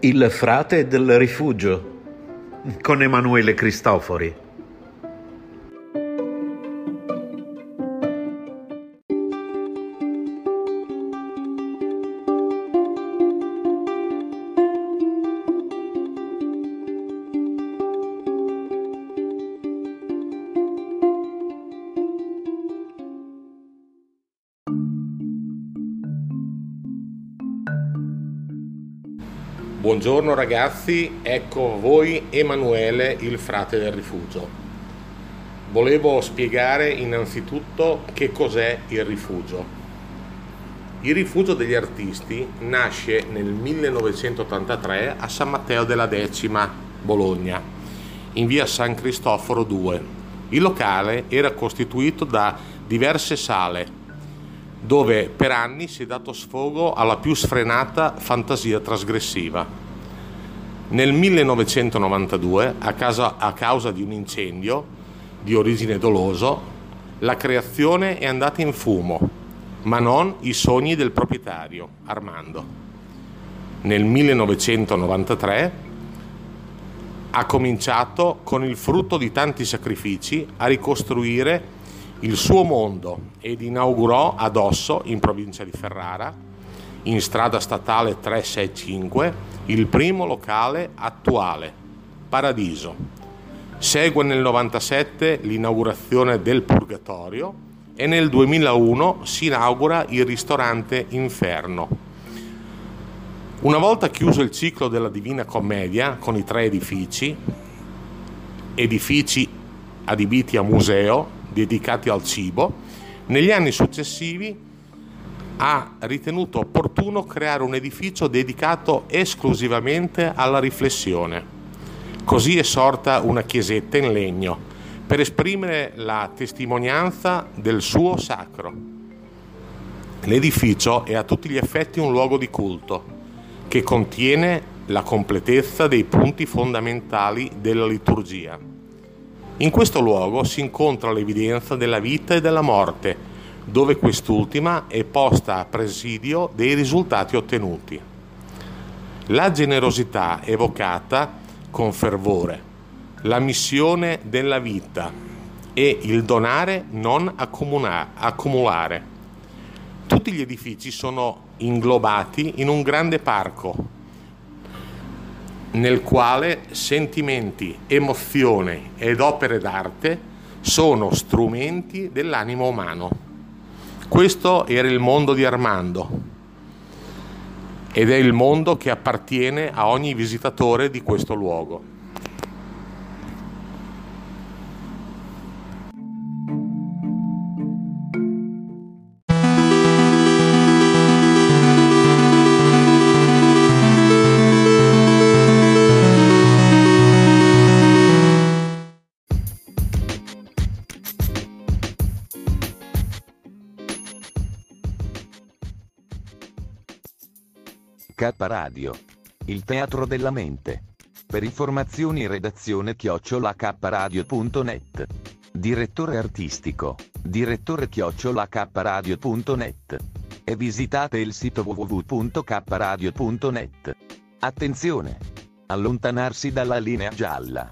Il frate del rifugio con Emanuele Cristofori. Buongiorno ragazzi, ecco voi Emanuele, il frate del rifugio. Volevo spiegare innanzitutto che cos'è il rifugio. Il rifugio degli artisti nasce nel 1983 a San Matteo della Decima, Bologna, in via San Cristoforo 2. Il locale era costituito da diverse sale dove per anni si è dato sfogo alla più sfrenata fantasia trasgressiva. Nel 1992, a, casa, a causa di un incendio di origine doloso, la creazione è andata in fumo, ma non i sogni del proprietario, Armando. Nel 1993 ha cominciato con il frutto di tanti sacrifici a ricostruire il suo mondo ed inaugurò ad Osso, in provincia di Ferrara, in strada statale 365, il primo locale attuale, Paradiso. Segue nel 97 l'inaugurazione del Purgatorio e nel 2001 si inaugura il ristorante Inferno. Una volta chiuso il ciclo della Divina Commedia con i tre edifici, edifici adibiti a museo, dedicati al cibo, negli anni successivi ha ritenuto opportuno creare un edificio dedicato esclusivamente alla riflessione. Così è sorta una chiesetta in legno per esprimere la testimonianza del suo sacro. L'edificio è a tutti gli effetti un luogo di culto che contiene la completezza dei punti fondamentali della liturgia in questo luogo si incontra l'evidenza della vita e della morte, dove quest'ultima è posta a presidio dei risultati ottenuti. La generosità evocata con fervore, la missione della vita e il donare non accumulare. Tutti gli edifici sono inglobati in un grande parco nel quale sentimenti, emozioni ed opere d'arte sono strumenti dell'animo umano. Questo era il mondo di Armando ed è il mondo che appartiene a ogni visitatore di questo luogo. K Radio. Il teatro della mente. Per informazioni redazione chiocciola kradio.net. Direttore artistico. Direttore chiocciola kradio.net. E visitate il sito www.kradio.net. Attenzione! Allontanarsi dalla linea gialla.